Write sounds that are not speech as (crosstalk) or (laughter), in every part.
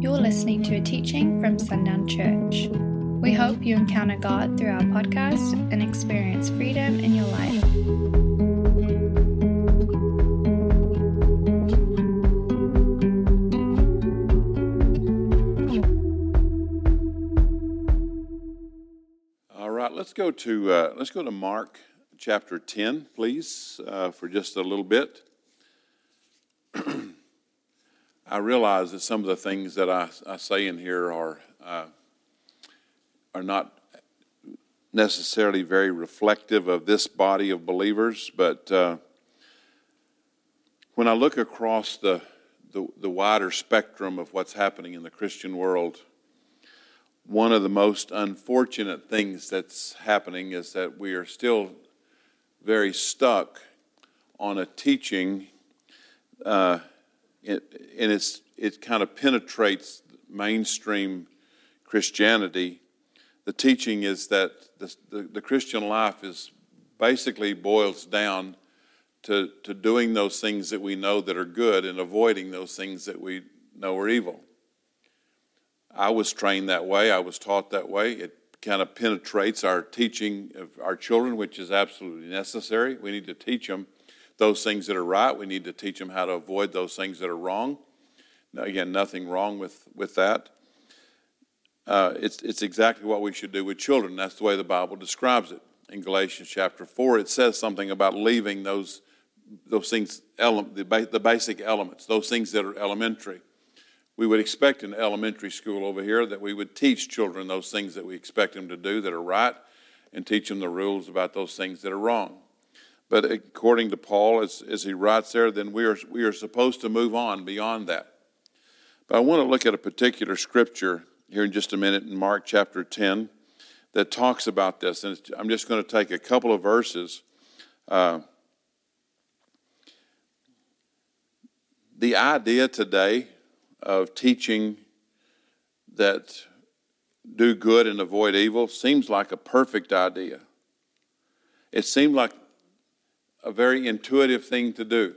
You're listening to a teaching from Sundown Church. We hope you encounter God through our podcast and experience freedom in your life. All right, let's go to uh, let's go to Mark chapter ten, please, uh, for just a little bit. (clears throat) I realize that some of the things that I, I say in here are uh, are not necessarily very reflective of this body of believers, but uh, when I look across the, the the wider spectrum of what's happening in the Christian world one of the most unfortunate things that's happening is that we are still very stuck on a teaching, uh, and it's, it kind of penetrates mainstream Christianity. The teaching is that the, the, the Christian life is basically boils down to, to doing those things that we know that are good and avoiding those things that we know are evil. I was trained that way. I was taught that way. It kind of penetrates our teaching of our children, which is absolutely necessary. We need to teach them those things that are right. We need to teach them how to avoid those things that are wrong. Now, again, nothing wrong with, with that. Uh, it's, it's exactly what we should do with children. That's the way the Bible describes it. In Galatians chapter 4, it says something about leaving those, those things, ele- the, ba- the basic elements, those things that are elementary we would expect in elementary school over here that we would teach children those things that we expect them to do that are right and teach them the rules about those things that are wrong. But according to Paul, as, as he writes there, then we are, we are supposed to move on beyond that. But I want to look at a particular scripture here in just a minute in Mark chapter 10 that talks about this. And I'm just going to take a couple of verses. Uh, the idea today of teaching that do good and avoid evil seems like a perfect idea. It seemed like a very intuitive thing to do.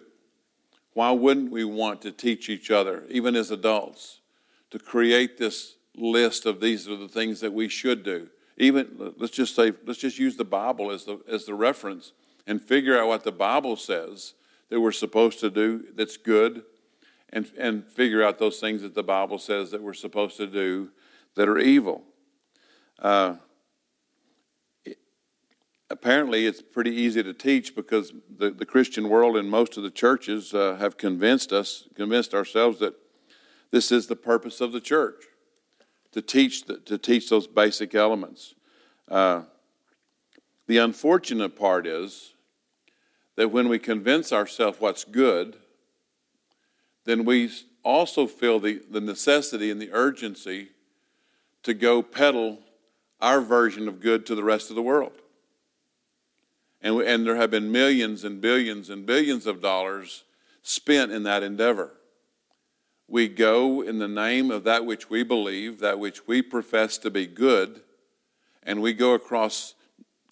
Why wouldn't we want to teach each other, even as adults, to create this list of these are the things that we should do? Even let's just say let's just use the Bible as the as the reference and figure out what the Bible says that we're supposed to do that's good and, and figure out those things that the Bible says that we're supposed to do that are evil. Uh, apparently, it's pretty easy to teach because the, the Christian world and most of the churches uh, have convinced us, convinced ourselves that this is the purpose of the church to teach, the, to teach those basic elements. Uh, the unfortunate part is that when we convince ourselves what's good, then we also feel the, the necessity and the urgency to go peddle our version of good to the rest of the world. And, and there have been millions and billions and billions of dollars spent in that endeavor. We go in the name of that which we believe, that which we profess to be good, and we go across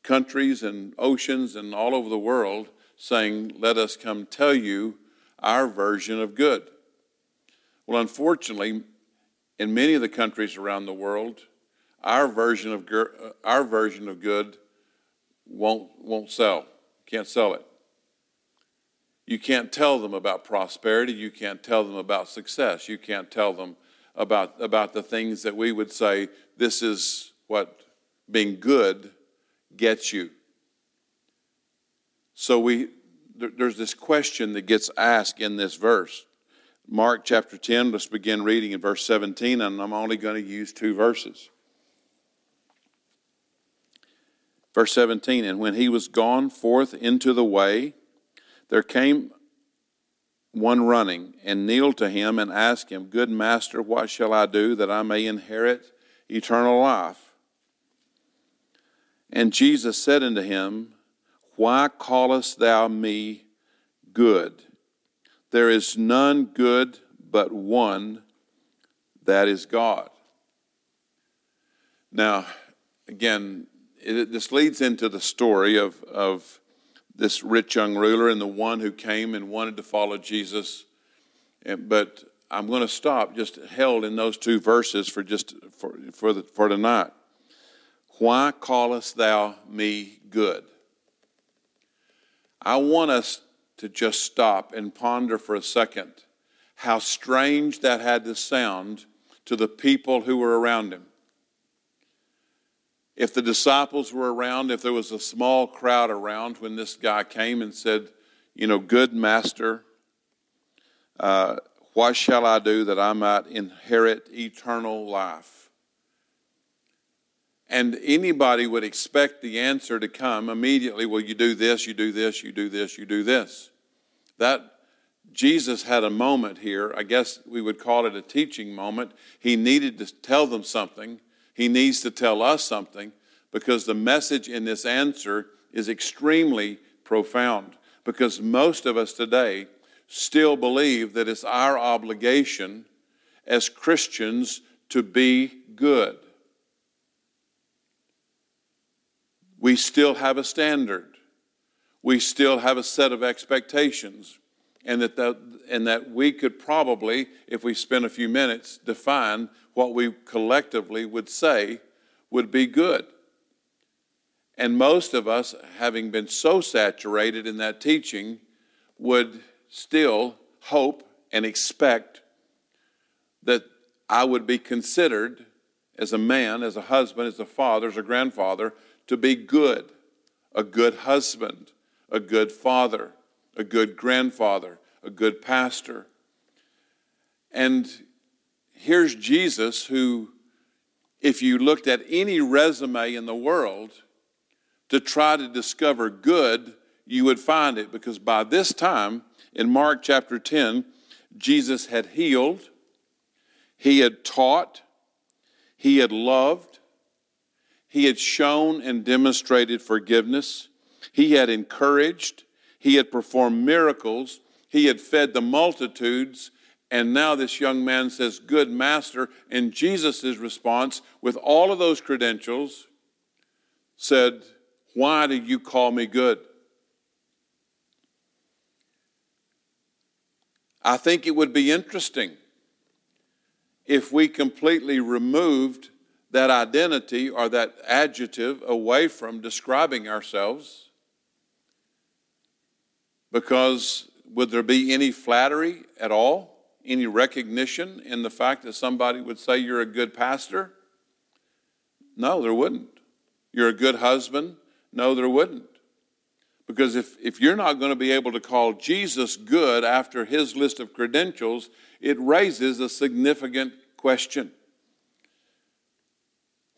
countries and oceans and all over the world saying, Let us come tell you our version of good. Well, unfortunately, in many of the countries around the world, our version of uh, our version of good won't won't sell. Can't sell it. You can't tell them about prosperity. You can't tell them about success. You can't tell them about about the things that we would say this is what being good gets you. So we there's this question that gets asked in this verse. Mark chapter 10, let's begin reading in verse 17, and I'm only going to use two verses. Verse 17, and when he was gone forth into the way, there came one running and kneeled to him and asked him, Good master, what shall I do that I may inherit eternal life? And Jesus said unto him, why callest thou me good? There is none good but one, that is God. Now, again, it, this leads into the story of, of this rich young ruler and the one who came and wanted to follow Jesus. But I'm going to stop just held in those two verses for just for, for, the, for tonight. Why callest thou me good? I want us to just stop and ponder for a second how strange that had to sound to the people who were around him. If the disciples were around, if there was a small crowd around when this guy came and said, You know, good master, uh, what shall I do that I might inherit eternal life? And anybody would expect the answer to come immediately. Well, you do this, you do this, you do this, you do this. That Jesus had a moment here. I guess we would call it a teaching moment. He needed to tell them something. He needs to tell us something because the message in this answer is extremely profound. Because most of us today still believe that it's our obligation as Christians to be good. We still have a standard. We still have a set of expectations. And that, that, and that we could probably, if we spend a few minutes, define what we collectively would say would be good. And most of us, having been so saturated in that teaching, would still hope and expect that I would be considered as a man, as a husband, as a father, as a grandfather, to be good, a good husband, a good father, a good grandfather, a good pastor. And here's Jesus, who, if you looked at any resume in the world to try to discover good, you would find it because by this time, in Mark chapter 10, Jesus had healed, he had taught, he had loved, he had shown and demonstrated forgiveness, he had encouraged, he had performed miracles, he had fed the multitudes. And now this young man says, Good master. And Jesus' response, with all of those credentials, said, Why do you call me good? I think it would be interesting if we completely removed that identity or that adjective away from describing ourselves. Because would there be any flattery at all? Any recognition in the fact that somebody would say you're a good pastor? No, there wouldn't. You're a good husband? No, there wouldn't. Because if, if you're not going to be able to call Jesus good after his list of credentials, it raises a significant question.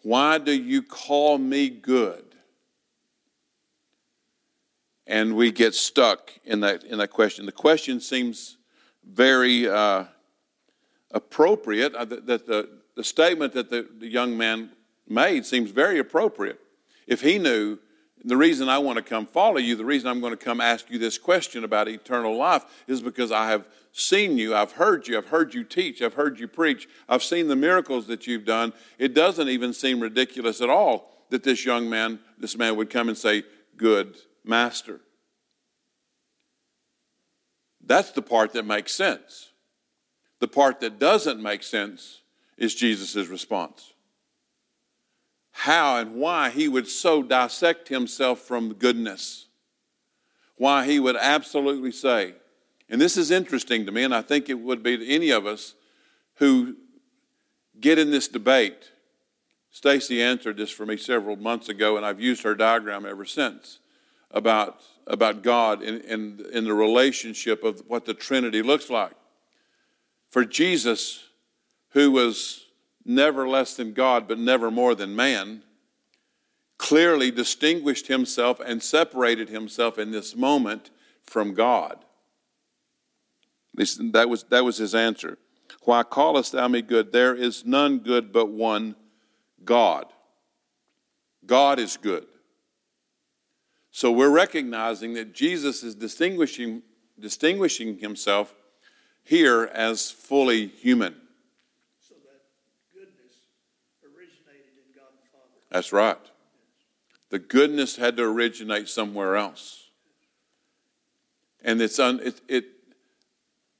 Why do you call me good? And we get stuck in that, in that question. The question seems very uh, appropriate. Uh, that the, the statement that the, the young man made seems very appropriate. If he knew the reason I want to come follow you, the reason I'm going to come ask you this question about eternal life is because I have seen you, I've heard you, I've heard you teach, I've heard you preach, I've seen the miracles that you've done. It doesn't even seem ridiculous at all that this young man, this man would come and say, Good master. That's the part that makes sense. The part that doesn't make sense is Jesus' response how and why he would so dissect himself from goodness. Why he would absolutely say, and this is interesting to me, and I think it would be to any of us who get in this debate. Stacy answered this for me several months ago, and I've used her diagram ever since about, about God and in, in, in the relationship of what the Trinity looks like. For Jesus, who was never less than God, but never more than man, clearly distinguished himself and separated himself in this moment from God. That was, that was his answer. Why callest thou me good? There is none good but one God. God is good. So we're recognizing that Jesus is distinguishing, distinguishing himself here as fully human. That's right. The goodness had to originate somewhere else. And it's un, it, it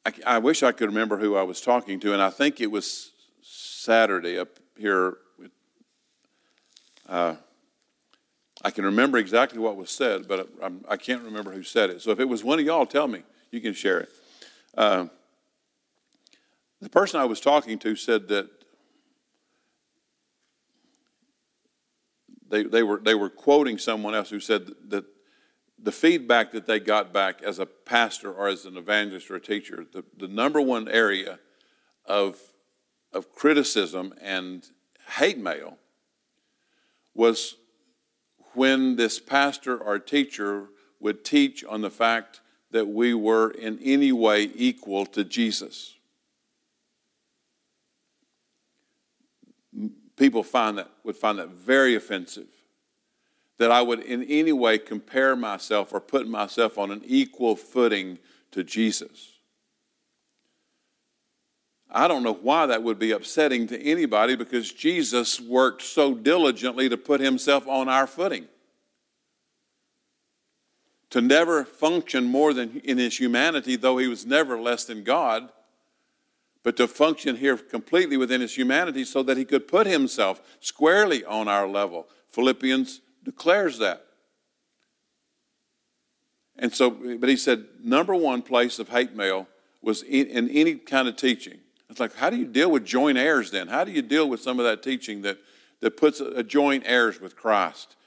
I, I wish I could remember who I was talking to, and I think it was Saturday up here. Uh, I can remember exactly what was said, but I, I, can't remember who said it. So if it was one of y'all, tell me. You can share it. Uh, the person I was talking to said that they, they, were, they were quoting someone else who said that the feedback that they got back as a pastor or as an evangelist or a teacher, the, the number one area of, of criticism and hate mail was when this pastor or teacher would teach on the fact that we were in any way equal to Jesus. People find that, would find that very offensive that I would in any way compare myself or put myself on an equal footing to Jesus. I don't know why that would be upsetting to anybody because Jesus worked so diligently to put himself on our footing. To never function more than in his humanity, though he was never less than God, but to function here completely within his humanity so that he could put himself squarely on our level. Philippians declares that. And so, but he said, number one place of hate mail was in, in any kind of teaching. It's like, how do you deal with joint heirs then? How do you deal with some of that teaching that, that puts a, joint heirs with Christ?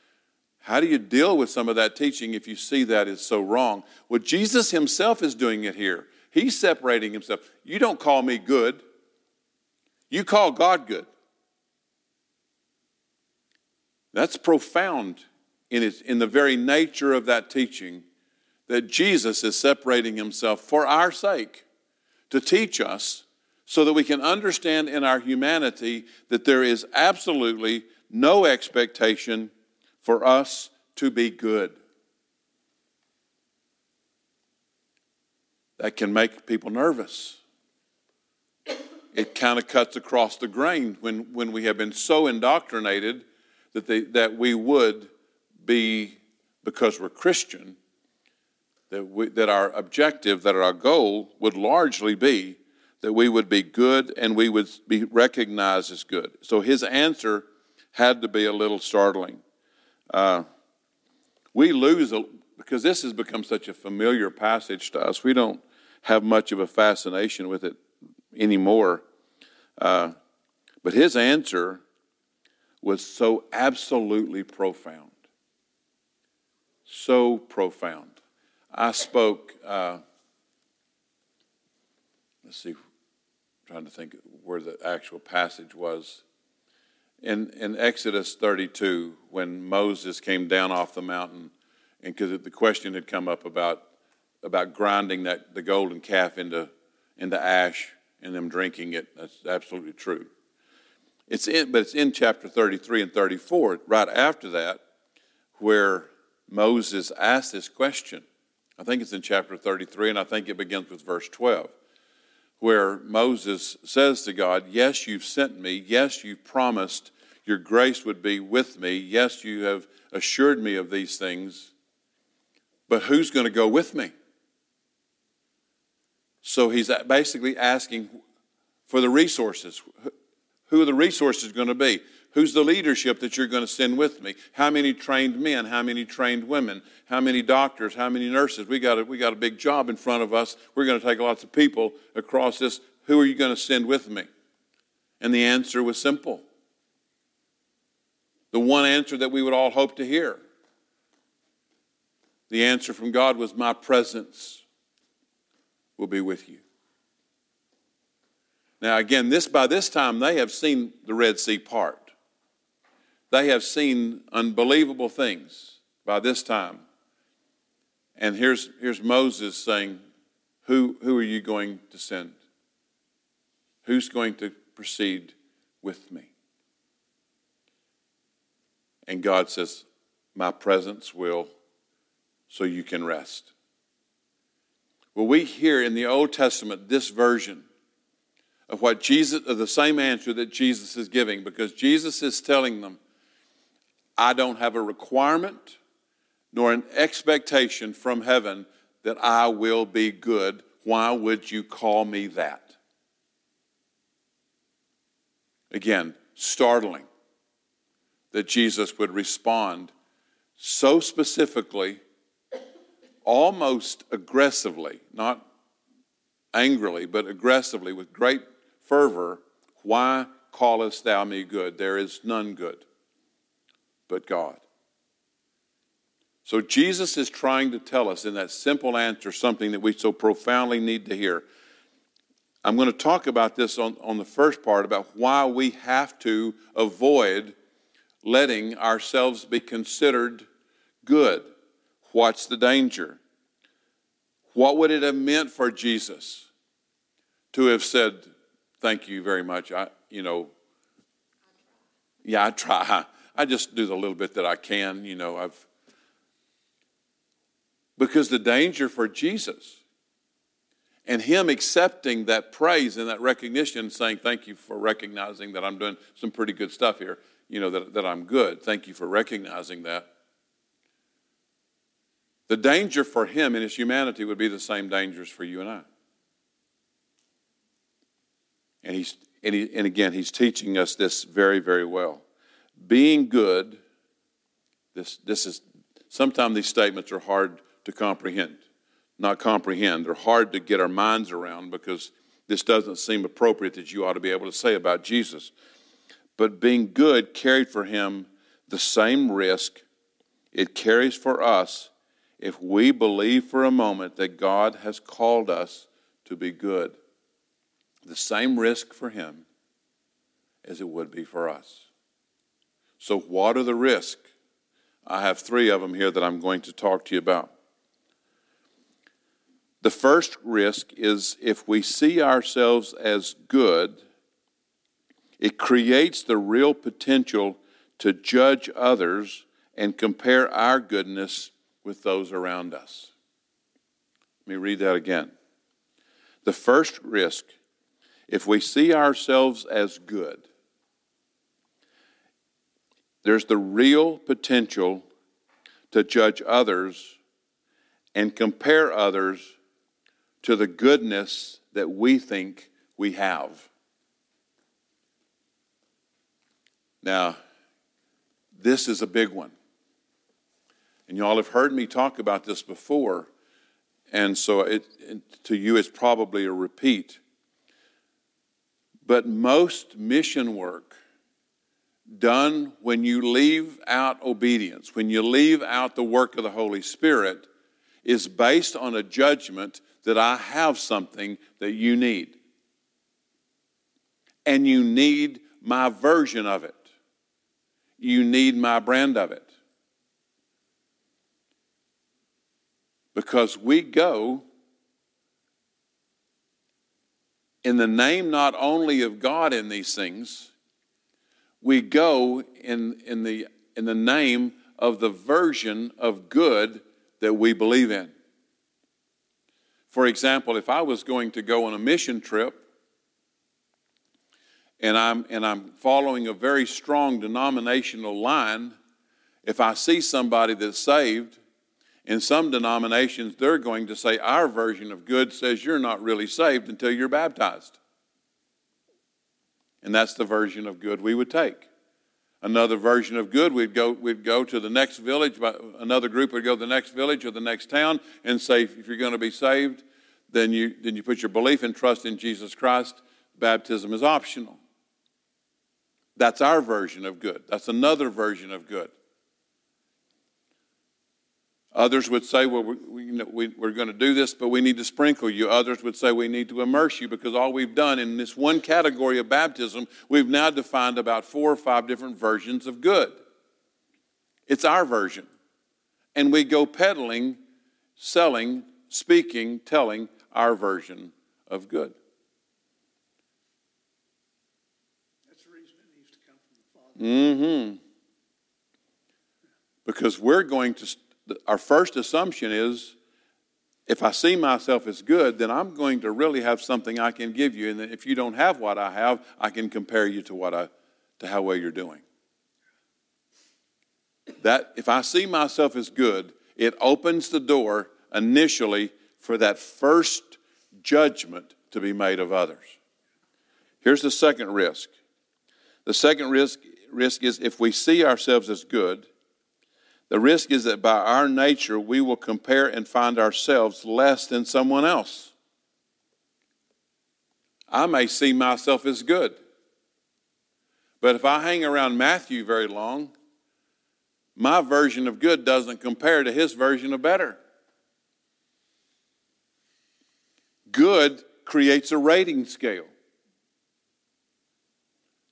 How do you deal with some of that teaching if you see that is so wrong? Well, Jesus himself is doing it here. He's separating himself. You don't call me good, you call God good. That's profound in, its, in the very nature of that teaching that Jesus is separating himself for our sake to teach us so that we can understand in our humanity that there is absolutely no expectation for us to be good. That can make people nervous. It kind of cuts across the grain when, when we have been so indoctrinated that, they, that we would be, because we're Christian, that, we, that our objective, that our goal would largely be that we would be good and we would be recognized as good. So his answer had to be a little startling. Uh, we lose, a, because this has become such a familiar passage to us, we don't have much of a fascination with it anymore. Uh, but his answer was so absolutely profound. So profound. I spoke, uh, let's see, trying to think where the actual passage was. In, in Exodus 32, when Moses came down off the mountain, and because the question had come up about, about grinding that, the golden calf into, into ash and them drinking it, that's absolutely true. It's in, but it's in chapter 33 and 34, right after that, where Moses asked this question. I think it's in chapter 33, and I think it begins with verse 12, where Moses says to God, Yes, you've sent me. Yes, you've promised your grace would be with me. Yes, you have assured me of these things. But who's going to go with me? So he's basically asking for the resources. Who are the resources going to be? Who's the leadership that you're going to send with me? How many trained men? How many trained women? How many doctors? How many nurses? We got a, we got a big job in front of us. We're going to take lots of people across this. Who are you going to send with me? And the answer was simple. The one answer that we would all hope to hear. The answer from God was, My presence will be with you. Now, again, this by this time they have seen the Red Sea part. They have seen unbelievable things by this time. And here's, here's Moses saying, who, who are you going to send? Who's going to proceed with me? And God says, My presence will, so you can rest. Well, we hear in the Old Testament this version of what Jesus, of the same answer that Jesus is giving, because Jesus is telling them, I don't have a requirement nor an expectation from heaven that I will be good Why would you call me that? Again, startling that Jesus would respond so specifically, almost aggressively, not angrily, but aggressively, with great fervor. Why callest thou me good? There is none good but God. So Jesus is trying to tell us in that simple answer something that we so profoundly need to hear. I'm going to talk about this on, on the first part about why we have to avoid letting ourselves be considered good. What's the danger? What would it have meant for Jesus to have said, Thank you very much? I, you know, yeah, I try. I just do the little bit that I can. You know, I've because the danger for Jesus and Him accepting that praise and that recognition, saying, Thank you for recognizing that I'm doing some pretty good stuff here, you know, that, that I'm good. Thank you for recognizing that. The danger for Him in His humanity would be the same dangers for you and I. And, he's, and, he, and again, He's teaching us this very, very well. Being good, this, this is, sometimes these statements are hard to comprehend. Not comprehend. They're hard to get our minds around because this doesn't seem appropriate that you ought to be able to say about Jesus. But being good carried for him the same risk it carries for us if we believe for a moment that God has called us to be good. The same risk for him as it would be for us. So, what are the risks? I have three of them here that I'm going to talk to you about. The first risk is if we see ourselves as good, it creates the real potential to judge others and compare our goodness with those around us. Let me read that again. The first risk, if we see ourselves as good, there's the real potential to judge others and compare others to the goodness that we think we have. Now, this is a big one. And y'all have heard me talk about this before, and so it, it, to you it's probably a repeat. But most mission work done when you leave out obedience, when you leave out the work of the Holy Spirit, is based on a judgment that I have something that you need. And you need my version of it. You need my brand of it. Because we go in the name not only of God in these things, we go in, in, the, in the name of the version of good that we believe in. For example, if I was going to go on a mission trip and I'm, and I'm following a very strong denominational line, if I see somebody that's saved, in some denominations, they're going to say, Our version of good says you're not really saved until you're baptized. And that's the version of good we would take. Another version of good, we'd go, we'd go to the next village, another group would go to the next village or the next town and say, If you're going to be saved, then you, then you put your belief and trust in Jesus Christ. Baptism is optional. That's our version of good. That's another version of good. Others would say, well, we, you know, we, we're going to do this, but we need to sprinkle you. Others would say we need to immerse you because all we've done in this one category of baptism, we've now defined about four or five different versions of good. It's our version. And we go peddling, selling, speaking, telling our version of good. That's the reason it needs to come from the Father. Mm-hmm. Because we're going to, our first assumption is if I see myself as good, then I'm going to really have something I can give you. And if you don't have what I have, I can compare you to what I, to how well you're doing. That if I see myself as good, it opens the door initially for that first judgment to be made of others. Here's the second risk. The second risk, risk is if we see ourselves as good, the risk is that by our nature we will compare and find ourselves less than someone else. I may see myself as good. But if I hang around Matthew very long, my version of good doesn't compare to his version of better. Good creates a rating scale.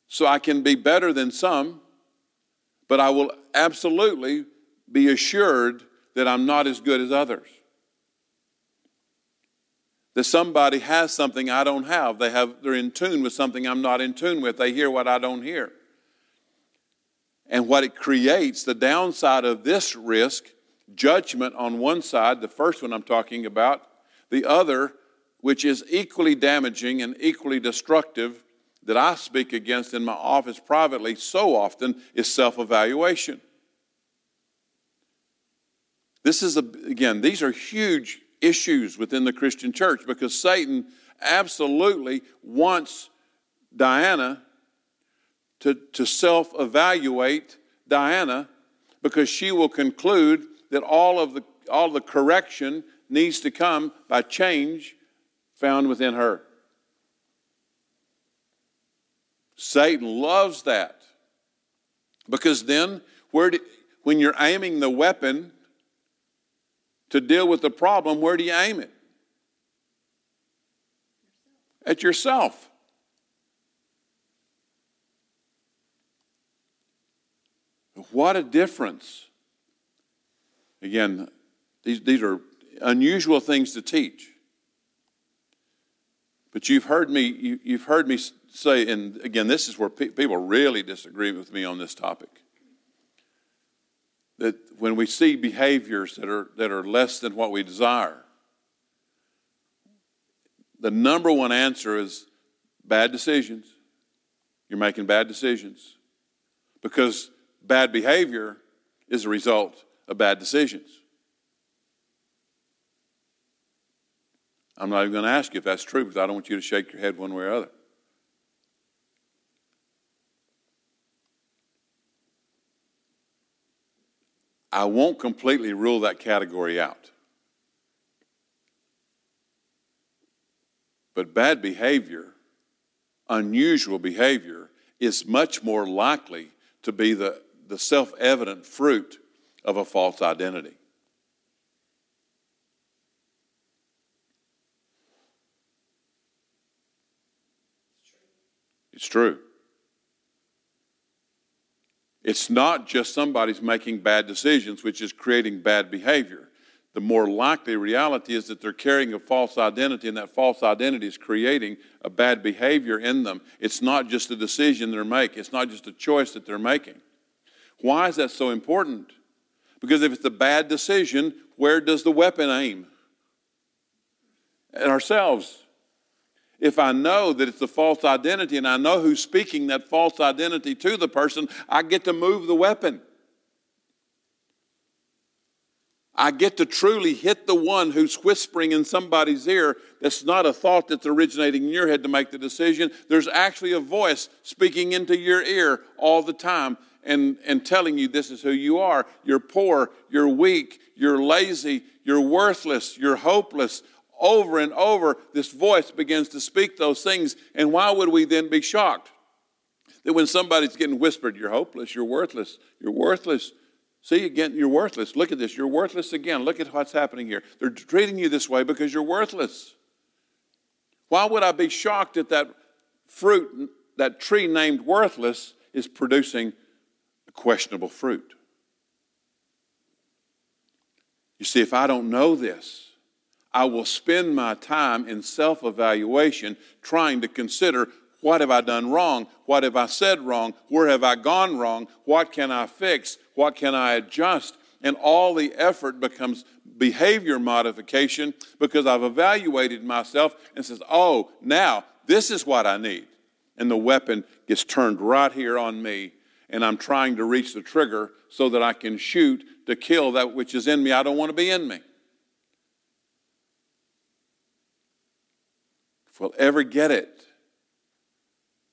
So I can be better than some, but I will absolutely be assured that I'm not as good as others. That somebody has something I don't have. They have they're in tune with something I'm not in tune with. They hear what I don't hear. And what it creates, the downside of this risk, judgment on one side, the first one I'm talking about, the other, which is equally damaging and equally destructive, that I speak against in my office privately so often, is self evaluation. This is, a, again, these are huge issues within the Christian church because Satan absolutely wants Diana to, to self evaluate Diana because she will conclude that all of the, all the correction needs to come by change found within her. Satan loves that because then, where do, when you're aiming the weapon to deal with the problem, where do you aim it? At yourself. What a difference. Again, these, these are unusual things to teach. But you've heard me, you, have heard me say, and again, this is where pe- people really disagree with me on this topic that when we see behaviors that are, that are less than what we desire, the number one answer is bad decisions. You're making bad decisions because bad behavior is a result of bad decisions. I'm not even going to ask you if that's true because I don't want you to shake your head one way or other. I won't completely rule that category out. But bad behavior, unusual behavior, is much more likely to be the, the self evident fruit of a false identity. It's true. It's not just somebody's making bad decisions, which is creating bad behavior. The more likely reality is that they're carrying a false identity, and that false identity is creating a bad behavior in them. It's not just a decision they're making, it's not just a choice that they're making. Why is that so important? Because if it's a bad decision, where does the weapon aim? At ourselves if I know that it's a false identity and I know who's speaking that false identity to the person, I get to move the weapon. I get to truly hit the one who's whispering in somebody's ear. That's not a thought that's originating in your head to make the decision. There's actually a voice speaking into your ear all the time and, and telling you this is who you are. You're poor, you're weak, you're lazy, you're worthless, you're hopeless over and over, this voice begins to speak those things. And why would we then be shocked? That when somebody's getting whispered, you're hopeless, you're worthless, you're worthless. See, again, you're worthless. Look at this. You're worthless again. Look at what's happening here. They're treating you this way because you're worthless. Why would I be shocked that that fruit, that tree named worthless, is producing questionable fruit? You see, if I don't know this, I will spend my time in self evaluation trying to consider what have I done wrong? What have I said wrong? Where have I gone wrong? What can I fix? What can I adjust? And all the effort becomes behavior modification because I've evaluated myself and says, oh, now this is what I need. And the weapon gets turned right here on me, and I'm trying to reach the trigger so that I can shoot to kill that which is in me. I don't want to be in me. We'll ever get it.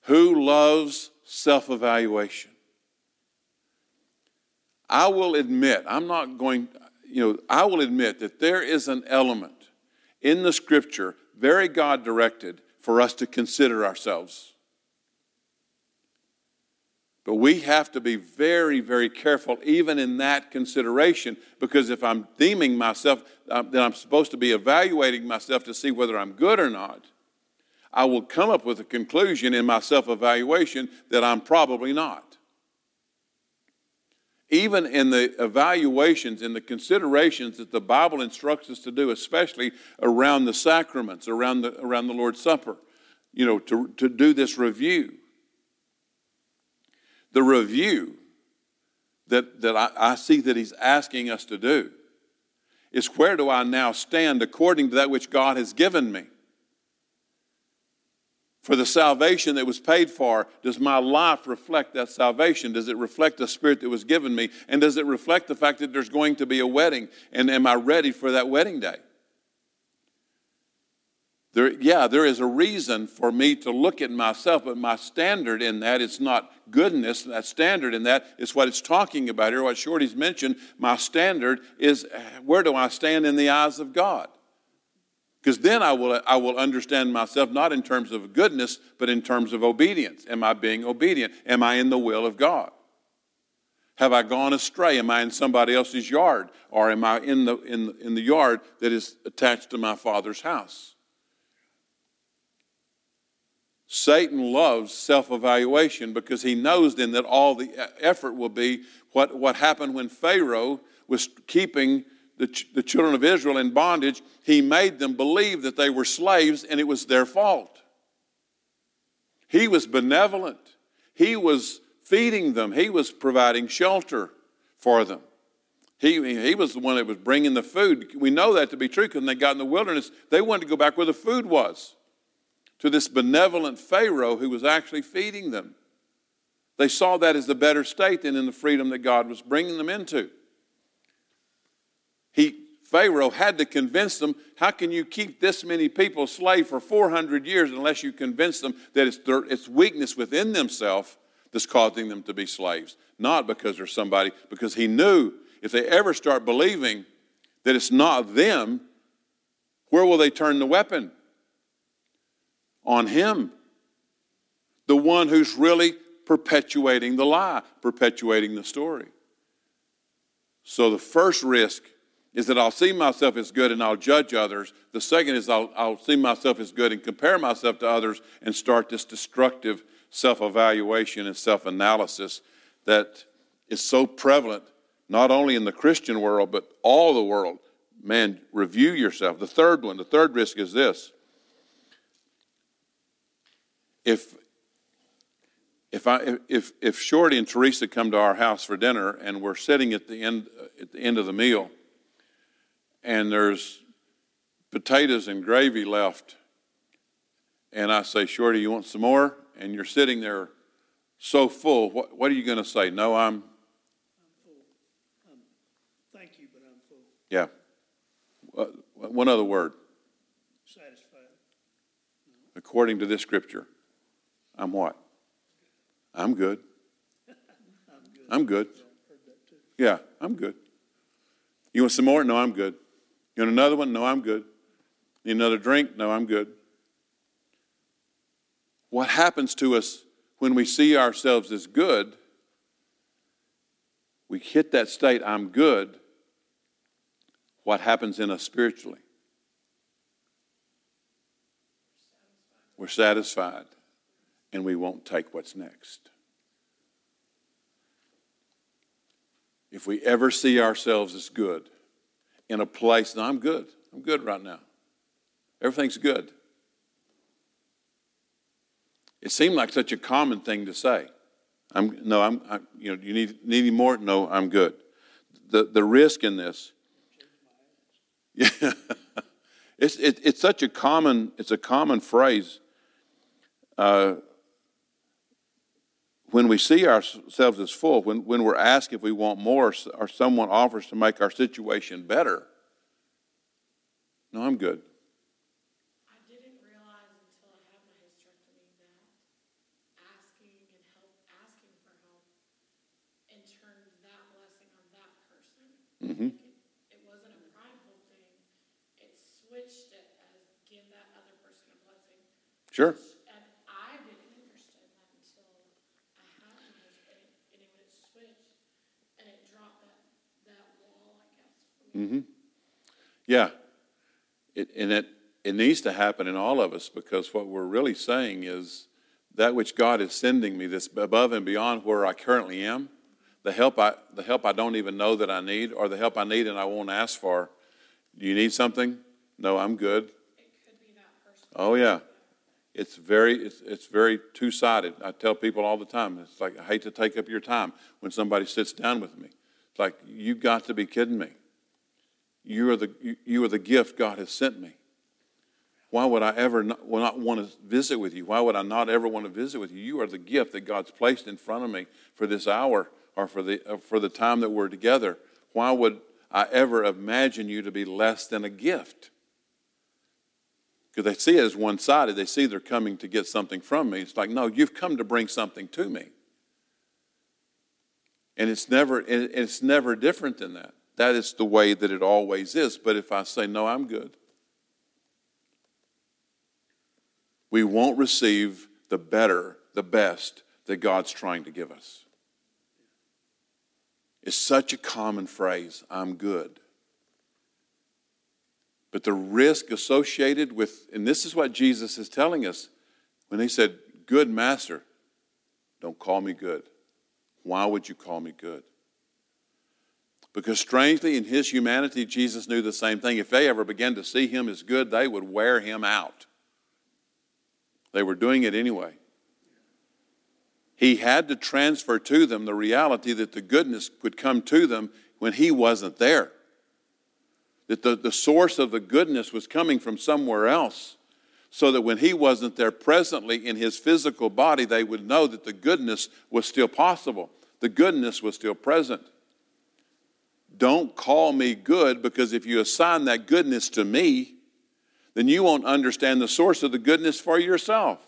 Who loves self evaluation? I will admit, I'm not going, you know, I will admit that there is an element in the scripture, very God directed, for us to consider ourselves. But we have to be very, very careful, even in that consideration, because if I'm deeming myself, um, then I'm supposed to be evaluating myself to see whether I'm good or not. I will come up with a conclusion in my self evaluation that I'm probably not even in the evaluations and the considerations that the Bible instructs us to do, especially around the sacraments, around the, around the Lord's Supper, you know, to, to do this review. The review that, that I, I see that he's asking us to do is where do I now stand according to that which God has given me? For the salvation that was paid for, does my life reflect that salvation? Does it reflect the spirit that was given me? And does it reflect the fact that there's going to be a wedding? And am I ready for that wedding day? There, yeah, there is a reason for me to look at myself, but my standard in that is not goodness. That standard in that is what it's talking about here, what Shorty's mentioned. My standard is where do I stand in the eyes of God? Because then I will, I will understand myself not in terms of goodness, but in terms of obedience. Am I being obedient? Am I in the will of God? Have I gone astray? Am I in somebody else's yard? Or am I in the, in, in the yard that is attached to my father's house? Satan loves self evaluation because he knows then that all the effort will be what, what happened when Pharaoh was keeping the, ch- the children of Israel in bondage, he made them believe that they were slaves and it was their fault. He was benevolent. He was feeding them. He was providing shelter for them. He, he was the one that was bringing the food. We know that to be true because when they got in the wilderness, they wanted to go back where the food was to this benevolent Pharaoh who was actually feeding them. They saw that as the better state than in the freedom that God was bringing them into. He, Pharaoh had to convince them how can you keep this many people slave for 400 years unless you convince them that it's, their, it's weakness within themselves that's causing them to be slaves? Not because there's somebody, because he knew if they ever start believing that it's not them, where will they turn the weapon? On him. The one who's really perpetuating the lie, perpetuating the story. So the first risk is that I'll see myself as good and I'll judge others. The second is I'll, I'll see myself as good and compare myself to others and start this destructive self evaluation and self analysis that is so prevalent, not only in the Christian world, but all the world. Man, review yourself. The third one, the third risk is this. If if I if if Shorty and Teresa come to our house for dinner and we're sitting at the end at the end of the meal and there's potatoes and gravy left. And I say, Shorty, you want some more? And you're sitting there so full. What, what are you going to say? No, I'm. I'm full. Um, thank you, but I'm full. Yeah. Uh, one other word. Satisfied. According to this scripture, I'm what? I'm good. (laughs) I'm good. I'm good. Yeah, I'm good. You want some more? No, I'm good. You want another one? No, I'm good. Need another drink? No, I'm good. What happens to us when we see ourselves as good? We hit that state, I'm good. What happens in us spiritually? We're satisfied and we won't take what's next. If we ever see ourselves as good, in a place, no, I'm good. I'm good right now. Everything's good. It seemed like such a common thing to say. I'm no, I'm, I'm you know, you need need any more? No, I'm good. The the risk in this. Yeah. (laughs) it's it, it's such a common it's a common phrase. Uh, when we see ourselves as full, when, when we're asked if we want more or someone offers to make our situation better, no, I'm good. I didn't realize until I had my hysterectomy that asking and help, asking for help, and turned that blessing on that person. Mm-hmm. It, it wasn't a prideful thing. It switched it as give that other person a blessing. Sure. Me. Yeah. It, and it, it needs to happen in all of us because what we're really saying is that which God is sending me, this above and beyond where I currently am, the help I, the help I don't even know that I need, or the help I need and I won't ask for. Do you need something? No, I'm good. It could be that person. Oh yeah, it's very it's it's very two sided. I tell people all the time. It's like I hate to take up your time when somebody sits down with me. It's like you've got to be kidding me. You are the you, are the gift God has sent me. Why would I ever not, not want to visit with you? Why would I not ever want to visit with you? You are the gift that God's placed in front of me for this hour or for the uh, for the time that we're together. Why would I ever imagine you to be less than a gift? Because they see it as one sided. They see they're coming to get something from me. It's like, no, you've come to bring something to me. And it's never, it's never different than that. That is the way that it always is. But if I say, no, I'm good, we won't receive the better, the best that God's trying to give us. It's such a common phrase, I'm good. But the risk associated with, and this is what Jesus is telling us when he said, Good master, don't call me good. Why would you call me good? Because strangely, in his humanity, Jesus knew the same thing. If they ever began to see him as good, they would wear him out. They were doing it anyway. He had to transfer to them the reality that the goodness would come to them when he wasn't there. That the, the source of the goodness was coming from somewhere else. So that when he wasn't there presently in his physical body, they would know that the goodness was still possible. The goodness was still present. Don't call me good because if you assign that goodness to me, then you won't understand the source of the goodness for yourself.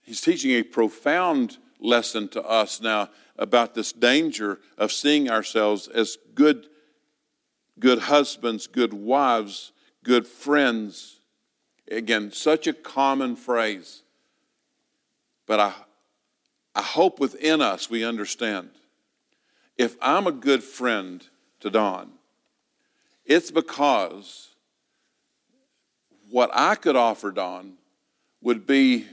He's teaching a profound lesson to us now about this danger of seeing ourselves as good, good husbands, good wives, good friends. Again, such a common phrase. But I, I hope within us we understand. If I'm a good friend to Don, it's because what I could offer Don would be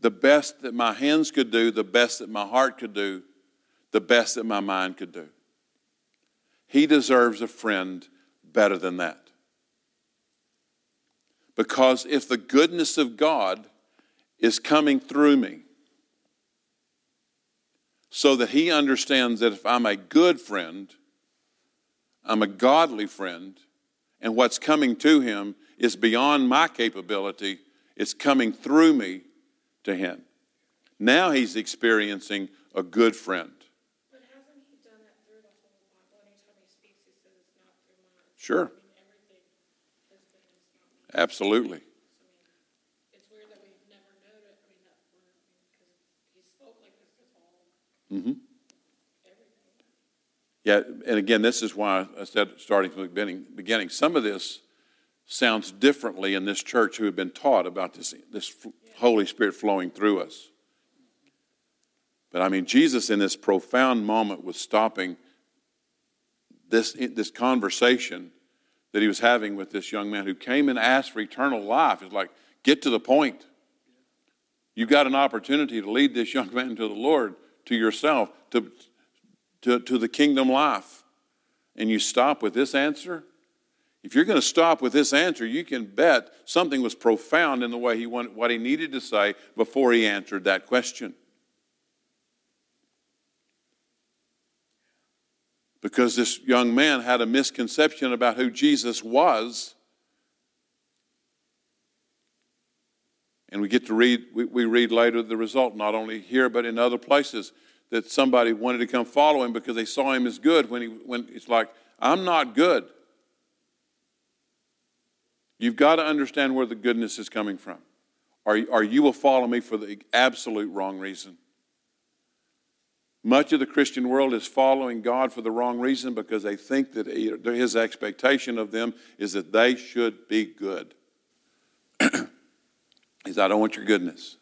the best that my hands could do, the best that my heart could do, the best that my mind could do. He deserves a friend better than that. Because if the goodness of God is coming through me, so that he understands that if I'm a good friend, I'm a godly friend, and what's coming to him is beyond my capability, it's coming through me to him. Now he's experiencing a good friend. But hasn't he done that through the whole Bible? Anytime he speaks, he says it's not through mine. Sure. I mean, everything has been, it's not me. Absolutely. So, I mean, it's weird that we've never known it. I mean, that we're, because he spoke like this is all hmm. Yeah, and again, this is why I said, starting from the beginning, beginning some of this sounds differently in this church who have been taught about this, this Holy Spirit flowing through us. But I mean, Jesus in this profound moment was stopping this, this conversation that he was having with this young man who came and asked for eternal life. It's like, get to the point. You've got an opportunity to lead this young man to the Lord, to yourself, to, to, to the kingdom life. And you stop with this answer? If you're going to stop with this answer, you can bet something was profound in the way he wanted, what he needed to say before he answered that question. Because this young man had a misconception about who Jesus was. And we get to read, we, we read later the result, not only here but in other places, that somebody wanted to come follow him because they saw him as good when he when it's like, I'm not good. You've got to understand where the goodness is coming from. Or, or you will follow me for the absolute wrong reason. Much of the Christian world is following God for the wrong reason because they think that his expectation of them is that they should be good. Said, I don't want your goodness.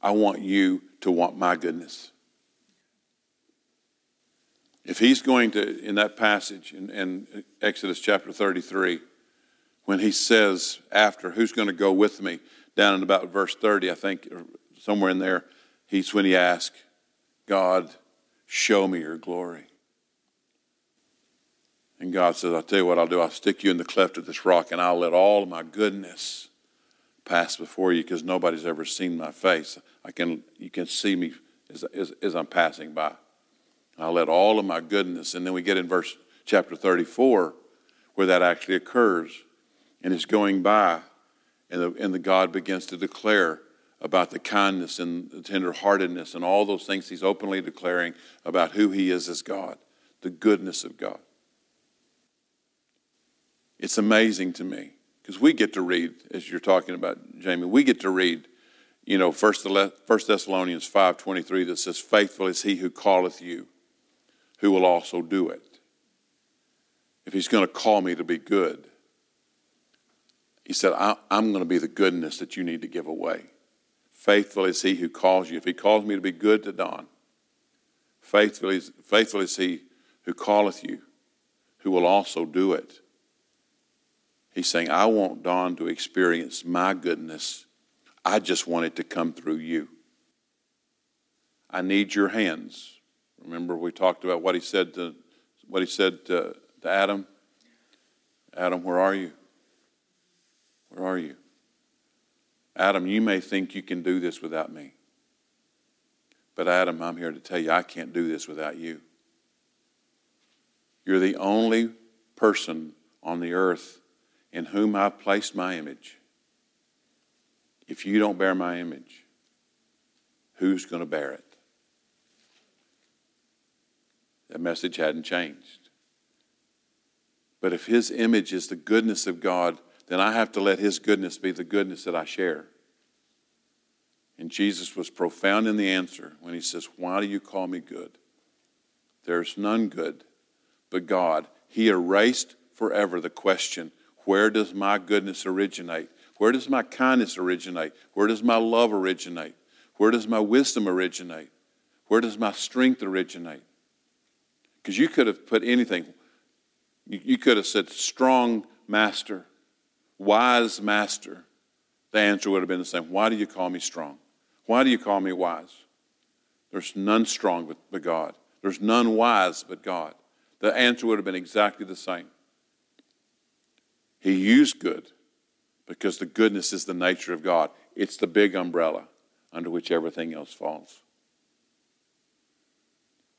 I want you to want my goodness. If he's going to, in that passage in, in Exodus chapter 33, when he says after, who's going to go with me, down in about verse 30, I think, or somewhere in there, he's when he asks, God, show me your glory. And God says, I'll tell you what I'll do. I'll stick you in the cleft of this rock and I'll let all of my goodness pass before you because nobody's ever seen my face. I can, you can see me as, as, as I'm passing by. I'll let all of my goodness. And then we get in verse chapter 34 where that actually occurs. And it's going by, and the, and the God begins to declare about the kindness and the tenderheartedness and all those things he's openly declaring about who he is as God, the goodness of God. It's amazing to me because we get to read, as you're talking about, Jamie, we get to read, you know, First Thessalonians 5.23 that says, Faithful is he who calleth you, who will also do it. If he's going to call me to be good, he said, I'm going to be the goodness that you need to give away. Faithful is he who calls you. If he calls me to be good to Don, faithful is, faithful is he who calleth you, who will also do it. He's saying, I want Don to experience my goodness. I just want it to come through you. I need your hands. Remember, we talked about what he said to what he said to, to Adam. Adam, where are you? Where are you? Adam, you may think you can do this without me. But Adam, I'm here to tell you I can't do this without you. You're the only person on the earth in whom I've placed my image. If you don't bear my image, who's going to bear it? That message hadn't changed. But if his image is the goodness of God, then I have to let His goodness be the goodness that I share. And Jesus was profound in the answer when He says, Why do you call me good? There's none good but God. He erased forever the question where does my goodness originate? Where does my kindness originate? Where does my love originate? Where does my wisdom originate? Where does my strength originate? Because you could have put anything. You, could have said, strong master, wise master, the answer would have been the same. Why do you call me strong? Why do you call me wise? There's none strong but, God. There's none wise but God. The answer would have been exactly the same. He used good because the goodness is the nature of God. It's the big umbrella under which everything else falls.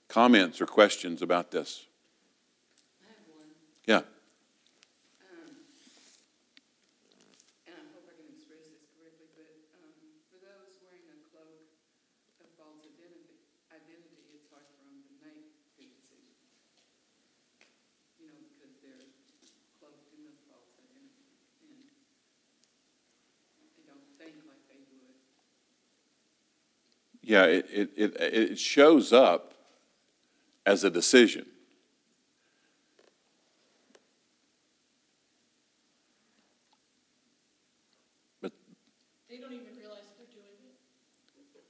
Comments or questions about this? Yeah. Yeah, it, it, it, it shows up as a decision. But they don't even realize they're doing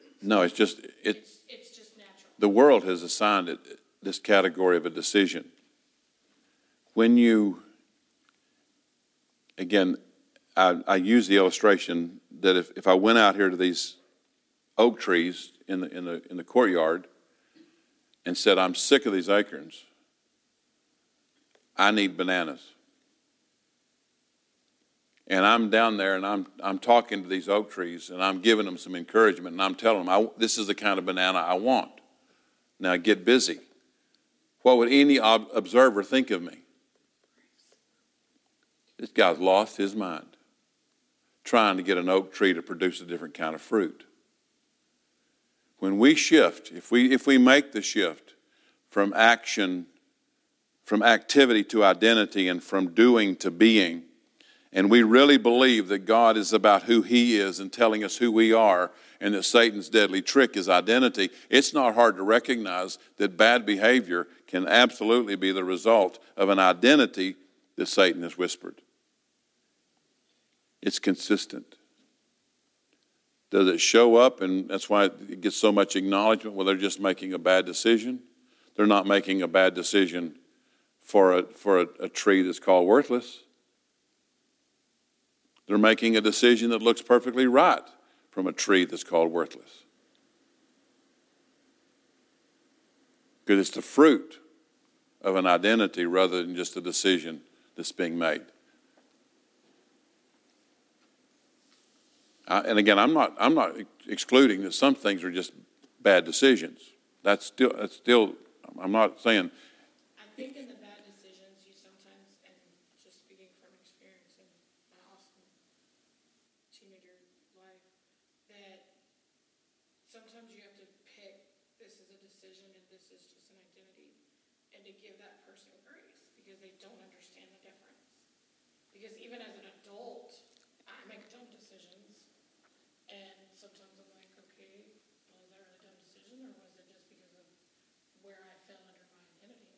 it. No, it's just it, it's, it's just natural. The world has assigned it this category of a decision. When you, again, I, I use the illustration that if, if I went out here to these oak trees in the, in the, in the courtyard and said, I'm sick of these acorns. I need bananas. And I'm down there and I'm, I'm talking to these oak trees and I'm giving them some encouragement and I'm telling them, I, this is the kind of banana I want. Now get busy. What would any ob- observer think of me? This guy's lost his mind trying to get an oak tree to produce a different kind of fruit when we shift, if we, if we make the shift from action, from activity to identity, and from doing to being, and we really believe that God is about who He is and telling us who we are, and that Satan's deadly trick is identity, it's not hard to recognize that bad behavior can absolutely be the result of an identity that Satan has whispered. It's consistent. Does it show up, and that's why it gets so much acknowledgement Well, they're just making a bad decision? They're not making a bad decision for a, for a, a tree that's called worthless. They're making a decision that looks perfectly right from a tree that's called worthless. Because it's the fruit of an identity rather than just a decision that's being made. Uh, and again, I'm not, I'm not excluding that some things are just bad decisions. That's still, that's still I'm not saying I think in the bad decisions, you sometimes, and just speaking from experience in my awesome teenager life, that sometimes you have to pick, this is a decision and this is just an identity, and to give that person grace, because they don't understand the difference. Because even as an adult, I make dumb decisions, and sometimes I'm like, okay, well, was that really a dumb decision, or was it just because of where I fell under my identity?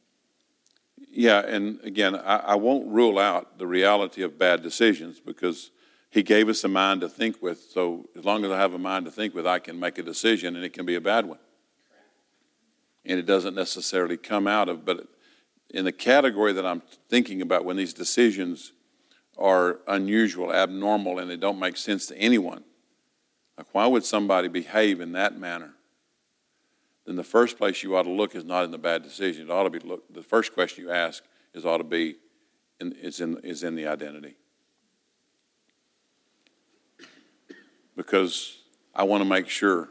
Yeah, and again, I, I won't rule out the reality of bad decisions because He gave us a mind to think with. So as long as I have a mind to think with, I can make a decision, and it can be a bad one. And it doesn't necessarily come out of, but in the category that I'm thinking about when these decisions are unusual, abnormal, and they don't make sense to anyone, like why would somebody behave in that manner? Then the first place you ought to look is not in the bad decision. It ought to be look. The first question you ask is ought to be, in, is in is in the identity. Because I want to make sure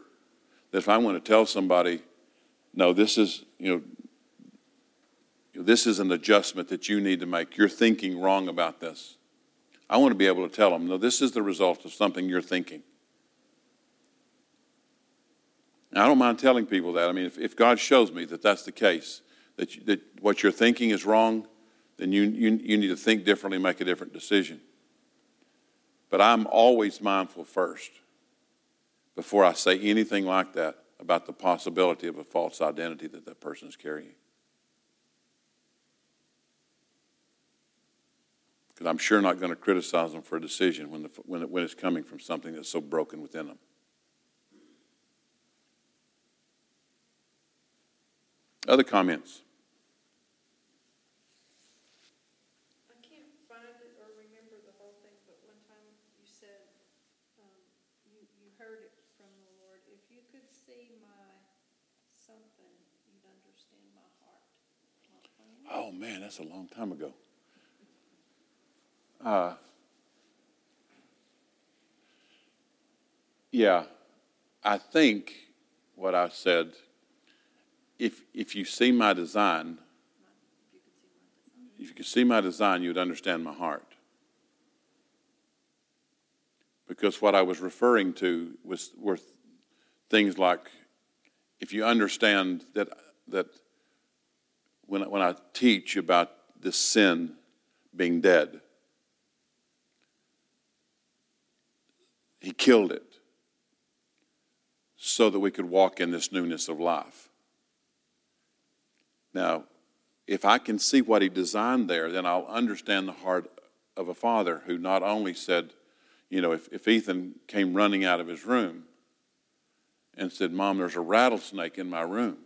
that if I want to tell somebody, no, this is you know, this is an adjustment that you need to make. You're thinking wrong about this. I want to be able to tell them, no, this is the result of something you're thinking. And I don't mind telling people that. I mean, if, if God shows me that that's the case, that, you, that what you're thinking is wrong, then you, you, you need to think differently, make a different decision. But I'm always mindful first, before I say anything like that, about the possibility of a false identity that that person is carrying. Because I'm sure not going to criticize them for a decision when, the, when, it, when it's coming from something that's so broken within them. Other comments? I can't find it or remember the whole thing, but one time you said, um, you, you heard it from the Lord, if you could see my something, you'd understand my heart. My. Oh man, that's a long time ago. Uh, yeah, I think what I said. If if you see my design, if you could see my design, you'd understand my heart. Because what I was referring to was were things like, if you understand that that when when I teach about this sin being dead, He killed it so that we could walk in this newness of life. Now, if I can see what he designed there, then I'll understand the heart of a father who not only said, you know, if, if Ethan came running out of his room and said, Mom, there's a rattlesnake in my room,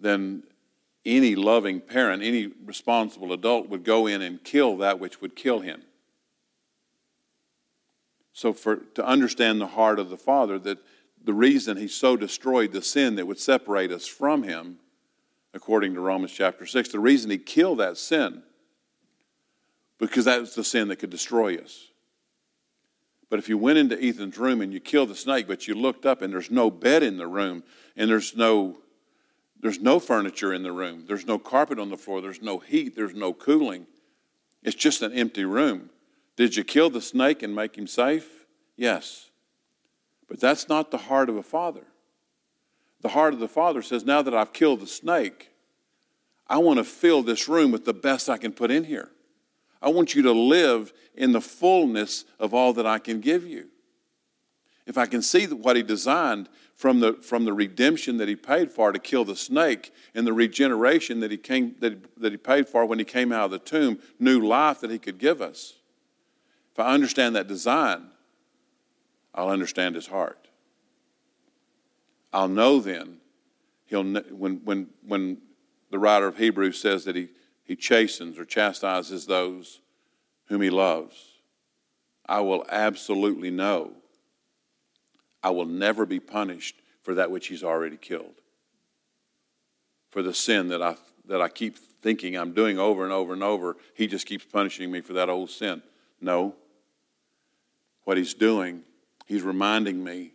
then any loving parent, any responsible adult would go in and kill that which would kill him. So, for to understand the heart of the Father, that the reason He so destroyed the sin that would separate us from Him, according to Romans chapter 6, the reason He killed that sin, because that was the sin that could destroy us. But if you went into Ethan's room and you killed the snake, but you looked up and there's no bed in the room, and there's no there's no furniture in the room, there's no carpet on the floor, there's no heat, there's no cooling. It's just an empty room. Did you kill the snake and make him safe? Yes. But that's not the heart of a father. The heart of the father says, Now that I've killed the snake, I want to fill this room with the best I can put in here. I want you to live in the fullness of all that I can give you. If I can see what he designed from the, from the redemption that he paid for to kill the snake and the regeneration that he, came, that, that he paid for when he came out of the tomb, new life that he could give us. If I understand that design, I'll understand his heart. I'll know then, he'll, when, when, when the writer of Hebrews says that he, he chastens or chastises those whom he loves, I will absolutely know I will never be punished for that which he's already killed. For the sin that I, that I keep thinking I'm doing over and over and over, he just keeps punishing me for that old sin. No. What he's doing, he's reminding me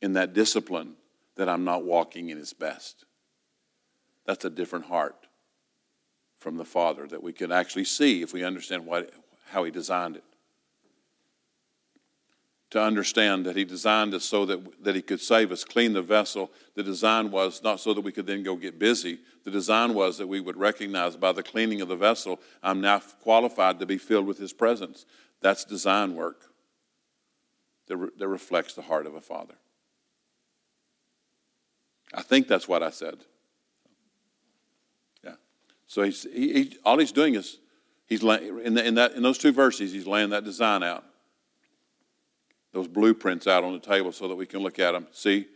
in that discipline that I'm not walking in his best. That's a different heart from the Father that we can actually see if we understand what, how he designed it to understand that he designed us so that, that he could save us, clean the vessel. The design was not so that we could then go get busy. The design was that we would recognize by the cleaning of the vessel, I'm now qualified to be filled with his presence. That's design work that, re- that reflects the heart of a father. I think that's what I said. Yeah. So he's, he, he, all he's doing is, he's in, the, in, that, in those two verses, he's laying that design out those blueprints out on the table so that we can look at them. See,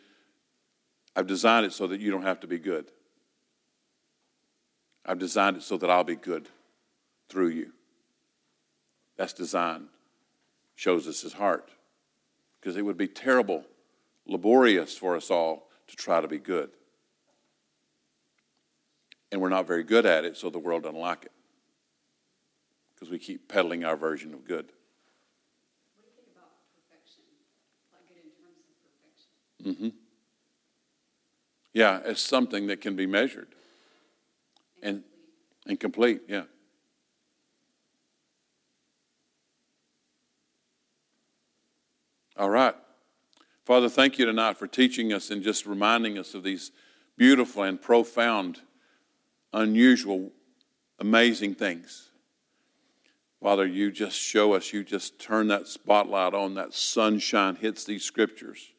I've designed it so that you don't have to be good. I've designed it so that I'll be good through you. That's design. Shows us his heart. Because it would be terrible, laborious for us all to try to be good. And we're not very good at it, so the world doesn't like it. Because we keep peddling our version of good. Mm-hmm. Yeah, it's something that can be measured and and complete. Yeah. All right. Father, thank you tonight for teaching us and just reminding us of these beautiful and profound, unusual, amazing things. Father, you just show us, you just turn that spotlight on, that sunshine hits these scriptures.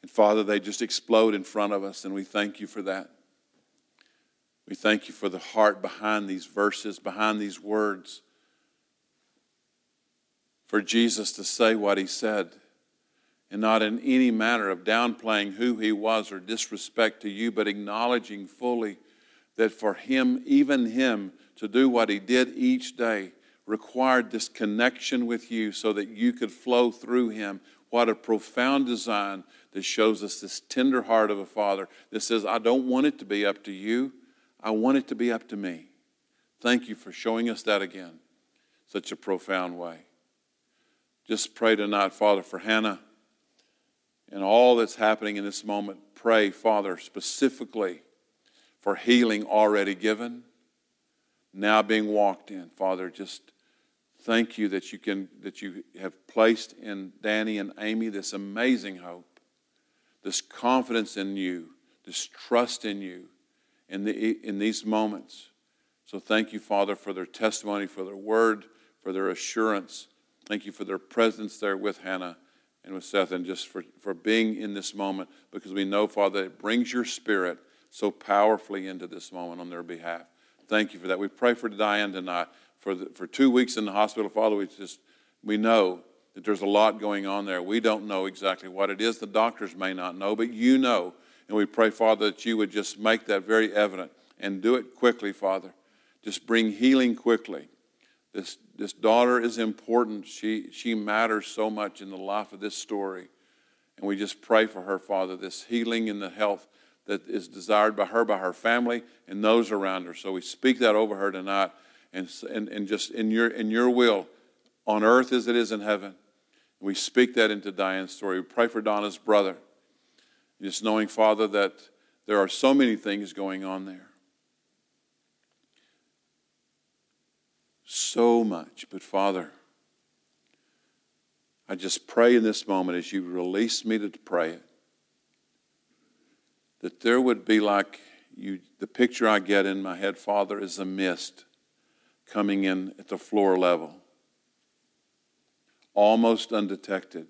And Father, they just explode in front of us, and we thank you for that. We thank you for the heart behind these verses, behind these words. For Jesus to say what he said, and not in any manner of downplaying who he was or disrespect to you, but acknowledging fully that for him, even him, to do what he did each day required this connection with you so that you could flow through him. What a profound design that shows us this tender heart of a father that says, I don't want it to be up to you, I want it to be up to me. Thank you for showing us that again, such a profound way. Just pray tonight, Father, for Hannah and all that's happening in this moment. Pray, Father, specifically for healing already given, now being walked in. Father, just thank you that you can that you have placed in Danny and Amy this amazing hope this confidence in you, this trust in you in, the, in these moments. So thank you, Father, for their testimony, for their word, for their assurance. Thank you for their presence there with Hannah and with Seth, and just for, for being in this moment because we know, Father, it brings your spirit so powerfully into this moment on their behalf. Thank you for that. We pray for Diane tonight. For, the, for two weeks in the hospital, Father, we just we know that there's a lot going on there. We don't know exactly what it is. The doctors may not know, but you know. And we pray, Father, that you would just make that very evident and do it quickly, Father. Just bring healing quickly. This, this daughter is important. She, she matters so much in the life of this story. And we just pray for her, Father, this healing and the health that is desired by her, by her family, and those around her. So we speak that over her tonight and, and, and just in your, in your will, on earth as it is in heaven. We speak that into Diane's story. We pray for Donna's brother. Just knowing, Father, that there are so many things going on there. So much. But, Father, I just pray in this moment as you release me to pray it, that there would be like you, the picture I get in my head, Father, is a mist coming in at the floor level, almost undetected,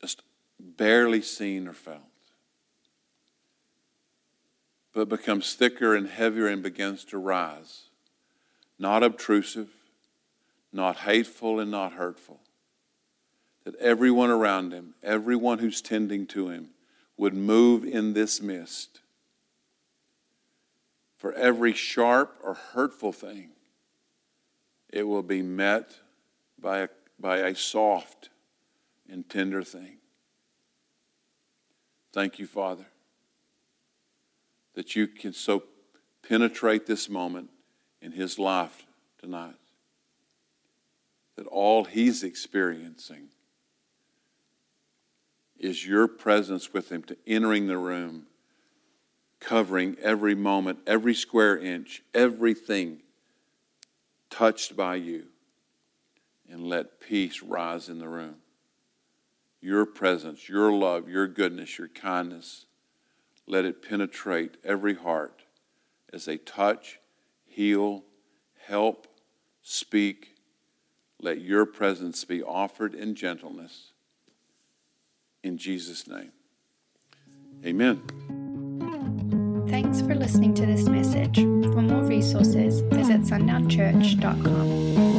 just barely seen or felt, but becomes thicker and heavier and begins to rise. Not obtrusive, not hateful, and not hurtful. That everyone around him, everyone who's tending to him, would move in this mist. For every sharp or hurtful thing, it will be met by a, by a soft and tender thing. Thank you, Father, that you can so penetrate this moment in his life tonight. That all he's experiencing is your presence with him to entering the room, covering every moment, every square inch, everything touched by you, and let peace rise in the room. Your presence, your love, your goodness, your kindness, let it penetrate every heart as they touch, heal, help, speak. Let your presence be offered in gentleness in Jesus' name. Amen. Thanks for listening to this message. For more resources, visit sundownchurch.com.